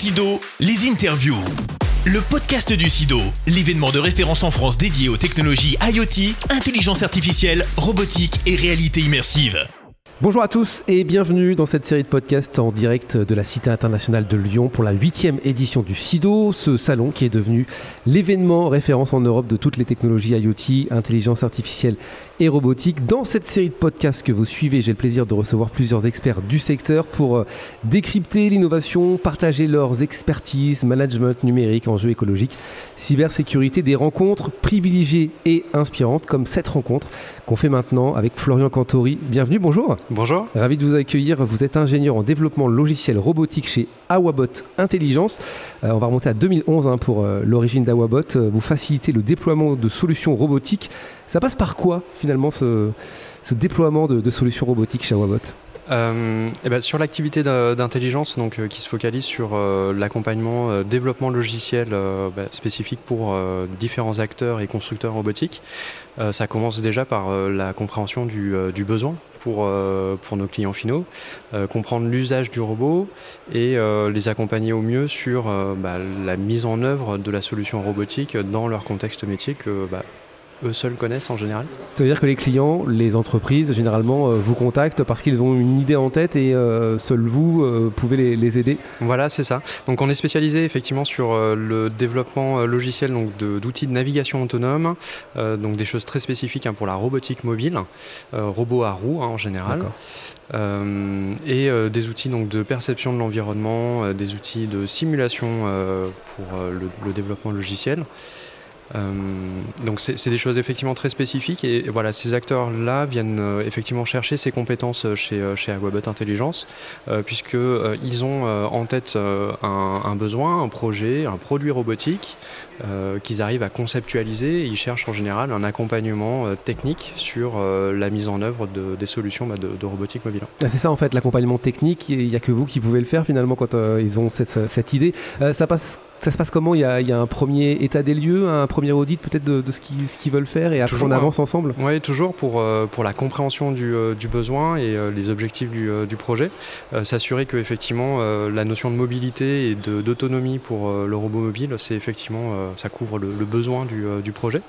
Sido, les interviews. Le podcast du SIDO, l'événement de référence en France dédié aux technologies IoT, intelligence artificielle, robotique et réalité immersive. Bonjour à tous et bienvenue dans cette série de podcasts en direct de la Cité internationale de Lyon pour la huitième édition du SIDO, ce salon qui est devenu l'événement référence en Europe de toutes les technologies IoT, intelligence artificielle et robotique. Dans cette série de podcasts que vous suivez, j'ai le plaisir de recevoir plusieurs experts du secteur pour euh, décrypter l'innovation, partager leurs expertises, management numérique, enjeux écologiques, cybersécurité, des rencontres privilégiées et inspirantes comme cette rencontre qu'on fait maintenant avec Florian Cantori. Bienvenue, bonjour. Bonjour. Ravi de vous accueillir. Vous êtes ingénieur en développement logiciel robotique chez Awabot Intelligence. Euh, on va remonter à 2011 hein, pour euh, l'origine d'Awabot. Vous facilitez le déploiement de solutions robotiques. Ça passe par quoi finalement ce, déploiement de, solutions robotiques chez Awabot eh ben, sur l'activité d'intelligence donc qui se focalise sur l'accompagnement développement logiciel bah, spécifique pour différents acteurs et constructeurs robotiques ça commence déjà par la compréhension du, besoin pour, euh, pour nos clients finaux, euh, comprendre l'usage du robot et euh, les accompagner au mieux sur bah, la mise en œuvre de la solution robotique dans leur contexte métier que bah, eux seuls connaissent en général Ça veut dire que les clients, les entreprises, généralement, vous contactent parce qu'ils ont une idée en tête et seuls vous pouvez les, aider Voilà, c'est ça. Donc on est spécialisé effectivement sur le développement logiciel d'outils de, navigation autonome, donc des choses très spécifiques hein, pour la robotique mobile, robot à roues hein, en général. et des outils donc, de perception de l'environnement, des outils de simulation pour le, développement logiciel. Euh, donc c'est des choses effectivement très spécifiques et, voilà ces acteurs là viennent euh, effectivement chercher ces compétences chez, chez Aguabot Intelligence euh, puisque ils ont en tête un, besoin, un projet, un produit robotique qu'ils arrivent à conceptualiser et ils cherchent en général un accompagnement technique sur la mise en œuvre de, des solutions bah, de, robotique mobile. Ah, c'est ça en fait l'accompagnement technique, il n'y a que vous qui pouvez le faire finalement quand ils ont cette, cette idée. ça passe ça se passe comment? Il y, a, un premier état des lieux, un premier audit peut-être de, ce qu'ils veulent faire et après on avance ensemble? Oui, toujours pour, euh, pour la compréhension du, euh, besoin et euh, les objectifs du, projet. S'assurer que effectivement la notion de mobilité et d'autonomie pour le robot mobile, c'est effectivement ça couvre le, besoin du projet.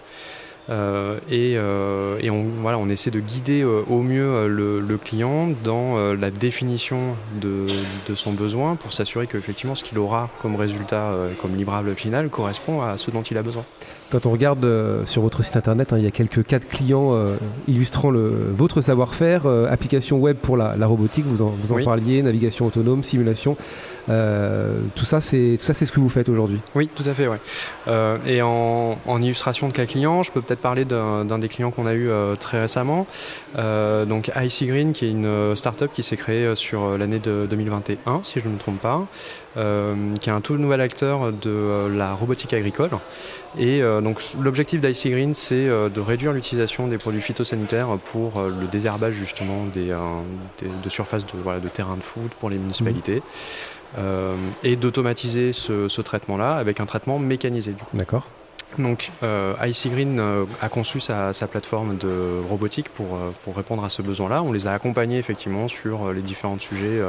Euh, et, euh, et on, voilà, on essaie de guider euh, au mieux le, client dans la définition de, de, son besoin pour s'assurer qu'effectivement ce qu'il aura comme résultat, comme livrable final, correspond à ce dont il a besoin. Quand on regarde sur votre site internet, hein, il y a quelques cas de clients illustrant le, votre savoir-faire, application web pour la, robotique, vous en, vous en parliez, navigation autonome, simulation. Tout ça, c'est tout ça, c'est ce que vous faites aujourd'hui. Oui, tout à fait. Ouais. et en, en, illustration de cas client, je peux peut-être parler d'un des clients qu'on a eu euh, très récemment, euh, donc Icy Green, qui est une euh, startup qui s'est créée sur l'année de 2021, si je ne me trompe pas, qui est un tout nouvel acteur de la robotique agricole. Et donc l'objectif d'Icy Green, c'est de réduire l'utilisation des produits phytosanitaires pour le désherbage justement des, de surfaces de, voilà, de terrain de foot pour les municipalités. Mmh. Et d'automatiser ce, ce traitement-là avec un traitement mécanisé. D'accord. Donc, euh, IC Green euh, a conçu sa, plateforme de robotique pour, euh, pour répondre à ce besoin-là. On les a accompagnés effectivement sur euh, les différents sujets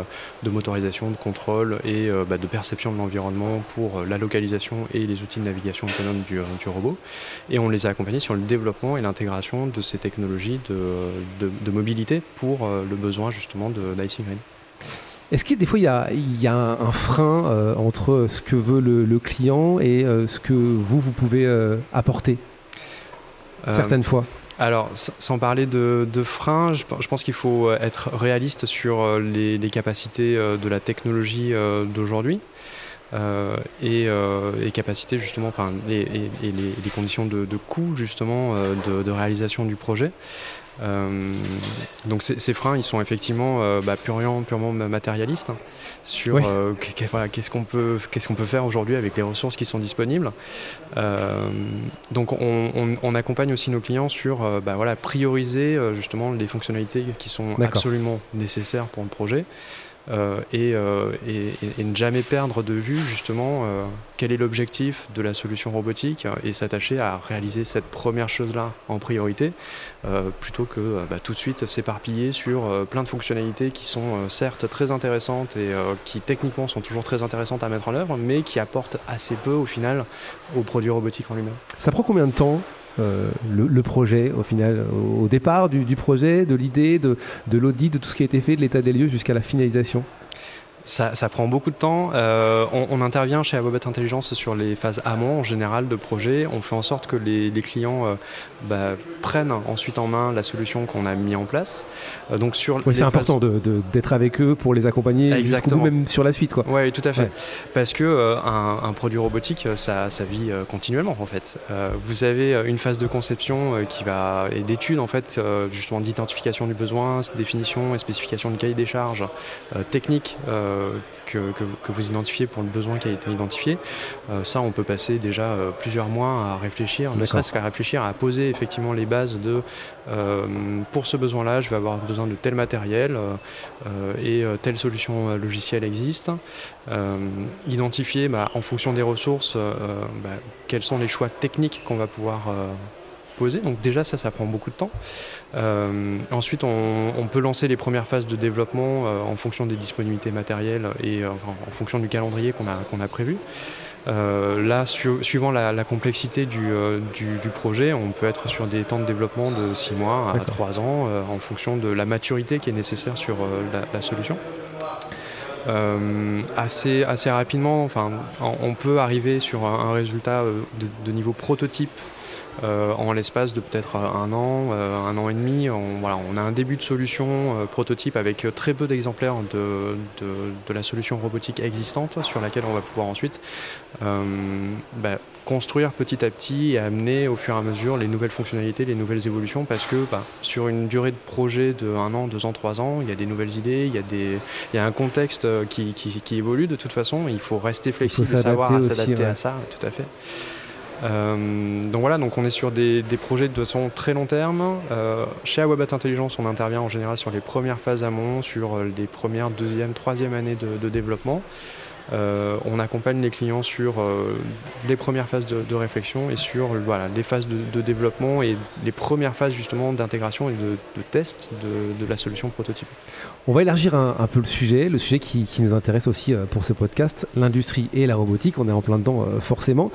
de motorisation, de contrôle et bah, de perception de l'environnement pour la localisation et les outils de navigation autonome du, du, robot. Et on les a accompagnés sur le développement et l'intégration de ces technologies de, de, mobilité pour le besoin justement d'IC Green. Est-ce que des fois il y a, un, frein euh, entre ce que veut le, client et euh, ce que vous, vous pouvez euh, apporter? Certaines fois alors, sans parler de, frein, je, pense qu'il faut être réaliste sur les, capacités de la technologie d'aujourd'hui. et, justement, enfin, et, les, conditions de, coût justement de, réalisation du projet. Euh, donc ces, freins, ils sont effectivement euh, bah, purement, purement matérialistes hein, sur euh, qu'est-ce qu'on peut, peut faire aujourd'hui avec les ressources qui sont disponibles. donc on, accompagne aussi nos clients sur bah, voilà, prioriser justement les fonctionnalités qui sont absolument nécessaires pour le projet. Et, ne jamais perdre de vue justement quel est l'objectif de la solution robotique et s'attacher à réaliser cette première chose-là en priorité plutôt que bah, tout de suite s'éparpiller sur plein de fonctionnalités qui sont certes très intéressantes et qui techniquement sont toujours très intéressantes à mettre en œuvre mais qui apportent assez peu au final au produit robotique en lui-même. Ça prend combien de temps euh, le, projet au final, au départ du, projet, de l'idée, de, de l'audit, de tout ce qui a été fait, de l'état des lieux jusqu'à la finalisation ça, prend beaucoup de temps. Euh, on, intervient chez Abobet Intelligence sur les phases amont en général de projet. On fait en sorte que les, clients euh, bah, prennent ensuite en main la solution qu'on a mis en place. Euh, donc sur c'est important d'être avec eux pour les accompagner jusqu'au bout, même sur la suite. Oui, tout à fait. Parce que un, produit robotique, ça, ça vit continuellement en fait. vous avez une phase de conception qui va et d'étude en fait, justement d'identification du besoin, définition et spécification du cahier des charges techniques. Euh, que, vous identifiez pour le besoin qui a été identifié. Euh, ça, on peut passer déjà euh, plusieurs mois à réfléchir, ne serait-ce qu'à réfléchir, à poser effectivement les bases de pour ce besoin-là, je vais avoir besoin de tel matériel et telle solution logicielle existe. identifier bah, en fonction des ressources bah, quels sont les choix techniques qu'on va pouvoir poser. Donc déjà ça, ça prend beaucoup de temps. Euh, ensuite, on, peut lancer les premières phases de développement euh, en fonction des disponibilités matérielles et euh, en fonction du calendrier qu'on a, qu'on a prévu. là, suivant la, complexité du, du, projet, on peut être sur des temps de développement de 6 mois à 3 ans en fonction de la maturité qui est nécessaire sur la, solution. assez, assez rapidement, enfin, on peut arriver sur un, résultat de, de, niveau prototype euh, en l'espace de peut-être un an, euh, un an et demi. On, voilà, on a un début de solution euh, prototype avec très peu d'exemplaires de, de, la solution robotique existante sur laquelle on va pouvoir ensuite bah, construire petit à petit et amener au fur et à mesure les nouvelles fonctionnalités, les nouvelles évolutions parce que bah, sur une durée de projet de un an, deux ans, trois ans, il y a des nouvelles idées, il y a, des, il y a un contexte qui, qui, qui évolue de toute façon. Il faut rester flexible et savoir s'adapter à ça, tout à fait. Euh, donc voilà, donc on est sur des, projets de façon très long terme. Euh, chez Awabat Intelligence, on intervient en général sur les premières phases amont, sur euh, les premières, deuxième, troisième années de développement. Euh, on accompagne les clients sur euh, les premières phases de, réflexion et sur les phases de, développement et les premières phases justement d'intégration et de, test de, la solution prototype. On va élargir un, peu le sujet, le sujet qui, nous intéresse aussi euh, pour ce podcast, l'industrie et la robotique. On est en plein dedans forcément.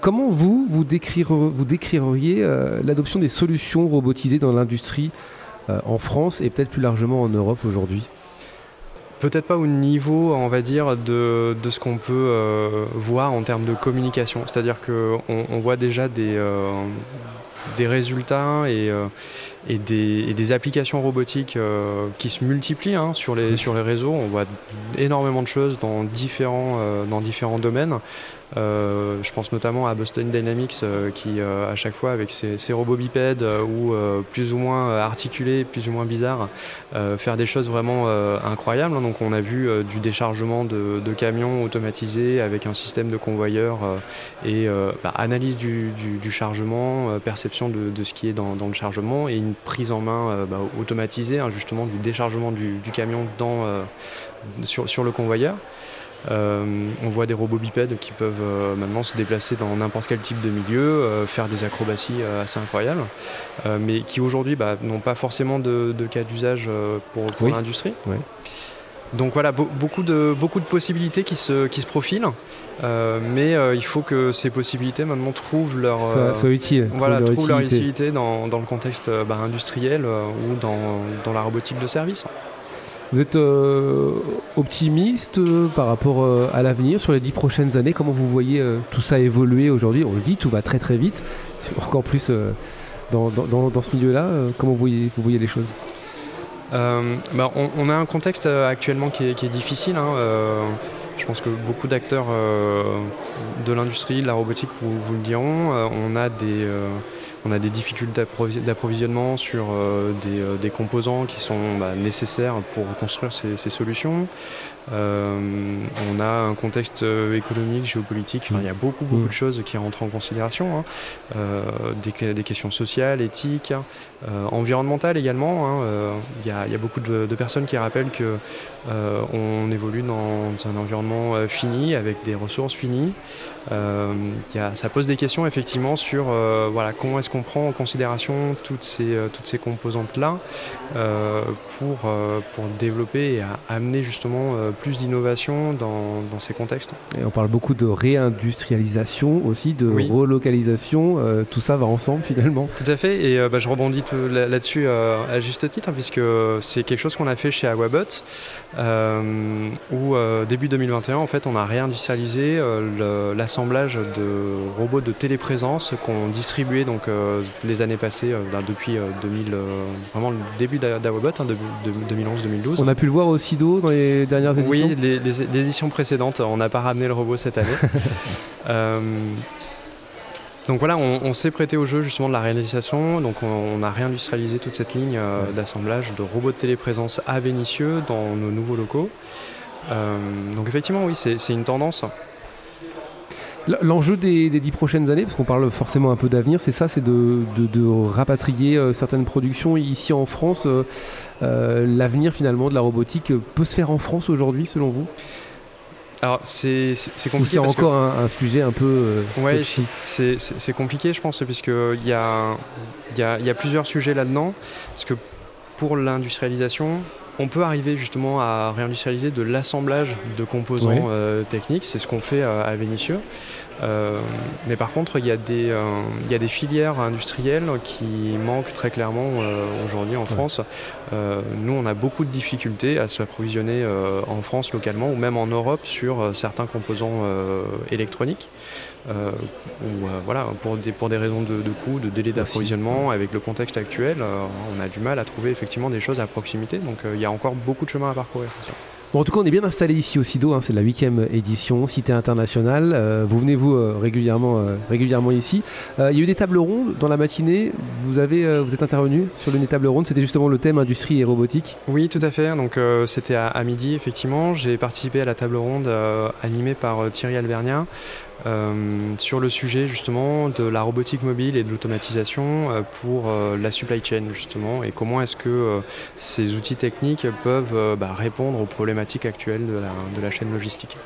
comment vous, vous, vous décririez l'adoption des solutions robotisées dans l'industrie en France et peut-être plus largement en Europe aujourd'hui? Peut-être pas au niveau, on va dire, de, ce qu'on peut euh, voir en termes de communication. C'est-à-dire qu'on on voit déjà des, euh, des résultats et, euh, et, des, applications robotiques qui se multiplient hein, sur, les, sur les réseaux. On voit énormément de choses dans différents, dans différents domaines. Euh, je pense notamment à Boston Dynamics euh, qui, euh, à chaque fois, avec ses, robots bipèdes ou plus ou moins articulés, plus ou moins bizarres, faire des choses vraiment incroyables. Donc, on a vu du déchargement de, camions automatisés avec un système de convoyeur et bah, analyse du, chargement, perception de, ce qui est dans, le chargement prise en main bah, automatisée, hein, justement, du déchargement du, camion dans, sur, sur le convoyeur. Euh, on voit des robots bipèdes qui peuvent euh, maintenant se déplacer dans n'importe quel type de milieu, euh, faire des acrobaties assez incroyables, mais qui aujourd'hui bah, n'ont pas forcément de, cas d'usage pour, l'industrie. Donc voilà, beaucoup, de, beaucoup de possibilités qui se, qui se profilent, mais il faut que ces possibilités maintenant trouvent leur, utile, voilà, trouvent leur utilité. dans, le contexte bah, industriel ou dans, dans la robotique de service. Vous êtes euh, optimiste euh, par rapport euh, à l'avenir sur les dix prochaines années? Comment vous voyez tout ça évoluer aujourd'hui? On le dit, tout va très très vite, encore plus dans, ce milieu-là. comment vous voyez, vous voyez les choses? Bah, on, a un contexte actuellement qui est, difficile. Hein, je pense que beaucoup d'acteurs de l'industrie, de la robotique vous, vous le diront. on a des on a des difficultés d'approvisionnement sur des, composants qui sont bah, nécessaires pour construire ces solutions. Euh, on a un contexte euh, économique, géopolitique, il y a beaucoup, beaucoup mm. de choses qui rentrent en considération. Hein. Euh, des, questions sociales, éthiques, environnementales également. Hein. Il y, a beaucoup de, personnes qui rappellent que on évolue dans un environnement fini, avec des ressources finies. ça pose des questions effectivement sur voilà, comment est-ce qu'on prend en considération toutes ces, toutes ces composantes-là pour, pour développer et amener justement plus d'innovation dans, ces contextes. Et on parle beaucoup de réindustrialisation aussi, de relocalisation. Euh, tout ça va ensemble finalement. Tout à fait. Et euh, bah, je rebondis là-dessus euh, à juste titre, hein, puisque c'est quelque chose qu'on a fait chez Awabot, où début 2021, en fait, on a réindustrialisé l'assemblage de robots de téléprésence qu'on distribuait donc les années passées, bah, depuis 2000, vraiment le début d'Awabot, hein, de, 2011-2012. On a pu le voir au SIDO dans les dernières oui, les, éditions précédentes, on n'a pas ramené le robot cette année. Euh, donc voilà, on, s'est prêté au jeu justement de la réalisation. Donc on, a réindustrialisé toute cette ligne euh, d'assemblage de robots de téléprésence à Vénissieux dans nos nouveaux locaux. Euh, donc effectivement, oui, c'est une tendance. L'enjeu des, dix prochaines années, parce qu'on parle forcément un peu d'avenir, c'est ça, c'est de, rapatrier certaines productions ici en France. Euh, l'avenir finalement de la robotique peut se faire en France aujourd'hui selon vous? Alors c'est compliqué. C'est encore un, sujet un peu. Euh, ouais, c'est compliqué, je pense, puisqu'il y a, y, a, y a plusieurs sujets là-dedans. Parce que pour l'industrialisation, on peut arriver justement à réindustrialiser de l'assemblage de composants euh, techniques. C'est ce qu'on fait à Vénitieux. Euh, mais par contre, il y, a des, euh, il y a des filières industrielles qui manquent très clairement euh, aujourd'hui en France. nous, on a beaucoup de difficultés à s'approvisionner en France localement ou même en Europe sur certains composants électroniques. voilà, pour des, pour des raisons de, de coût, de délai d'approvisionnement, avec le contexte actuel, on a du mal à trouver effectivement des choses à proximité. Donc il y a encore beaucoup de chemin à parcourir en tout cas, on est bien installé ici au SIDO. Hein, c'est la huitième édition, Cité internationale. Euh, vous venez vous euh, régulièrement, euh, régulièrement ici. il y a eu des tables rondes dans la matinée. Vous avez, vous êtes intervenu sur une table ronde. C'était justement le thème industrie et robotique. Oui, tout à fait. Donc c'était à, à, midi effectivement. J'ai participé à la table ronde animée par Thierry Alvernia. Euh, sur le sujet justement de la robotique mobile et de l'automatisation euh, pour euh, la supply chain justement et comment est-ce que ces outils techniques peuvent bah, répondre aux problématiques actuelles de la, chaîne logistique.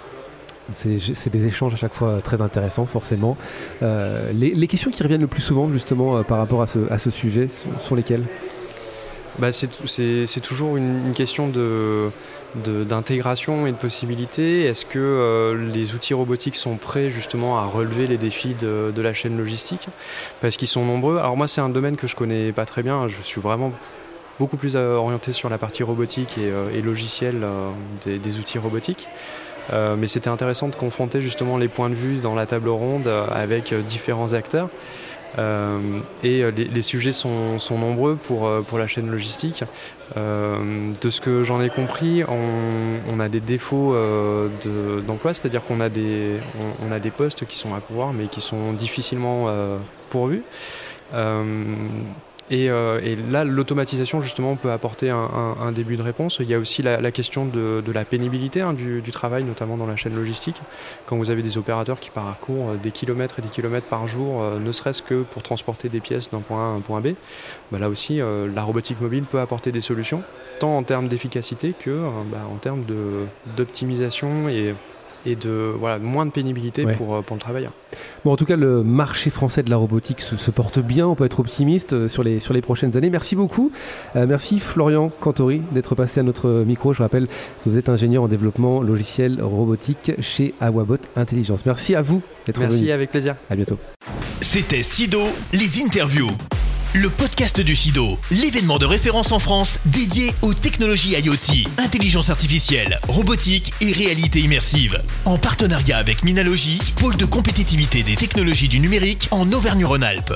C'est des échanges à chaque fois très intéressants, forcément. les, questions qui reviennent le plus souvent, justement, par rapport à ce, sujet, sont lesquelles? Bah, C'est toujours une, question d'intégration et de possibilités Est-ce que euh, les outils robotiques sont prêts justement à relever les défis de, la chaîne logistique? Parce qu'ils sont nombreux. Alors moi c'est un domaine que je connais pas très bien, je suis vraiment beaucoup plus euh, orienté sur la partie robotique et, euh, logicielle des, outils robotiques. mais c'était intéressant de confronter justement les points de vue dans la table ronde avec différents acteurs. Euh, et euh, les, sujets sont, nombreux pour, euh, pour la chaîne logistique. de ce que j'en ai compris, on, a des défauts d'emploi, c'est-à-dire qu'on a, on, a des postes qui sont à pouvoir mais qui sont difficilement pourvus. Euh, et, là, l'automatisation, justement, peut apporter un, début de réponse. Il y a aussi la, question de, la pénibilité hein, du, travail, notamment dans la chaîne logistique. Quand vous avez des opérateurs qui parcourent des kilomètres et des kilomètres par jour, euh, ne serait-ce que pour transporter des pièces d'un point A à un point B, bah là aussi, euh, la robotique mobile peut apporter des solutions, tant en termes d'efficacité que bah, en termes d'optimisation et et de voilà, moins de pénibilité pour, euh, pour le travailleur. Bon, en tout cas, le marché français de la robotique se, porte bien. On peut être optimiste euh, sur les, sur les prochaines années. Merci beaucoup. Euh, merci Florian Cantori d'être passé à notre micro. Je rappelle que vous êtes ingénieur en développement logiciel robotique chez Awabot Intelligence. Merci à vous d'être venu. Merci, avec plaisir. À bientôt. C'était Sido, les interviews le podcast du SIDO, l'événement de référence en France dédié aux technologies IoT, intelligence artificielle, robotique et réalité immersive. En partenariat avec Minalogic, pôle de compétitivité des technologies du numérique en Auvergne-Rhône-Alpes.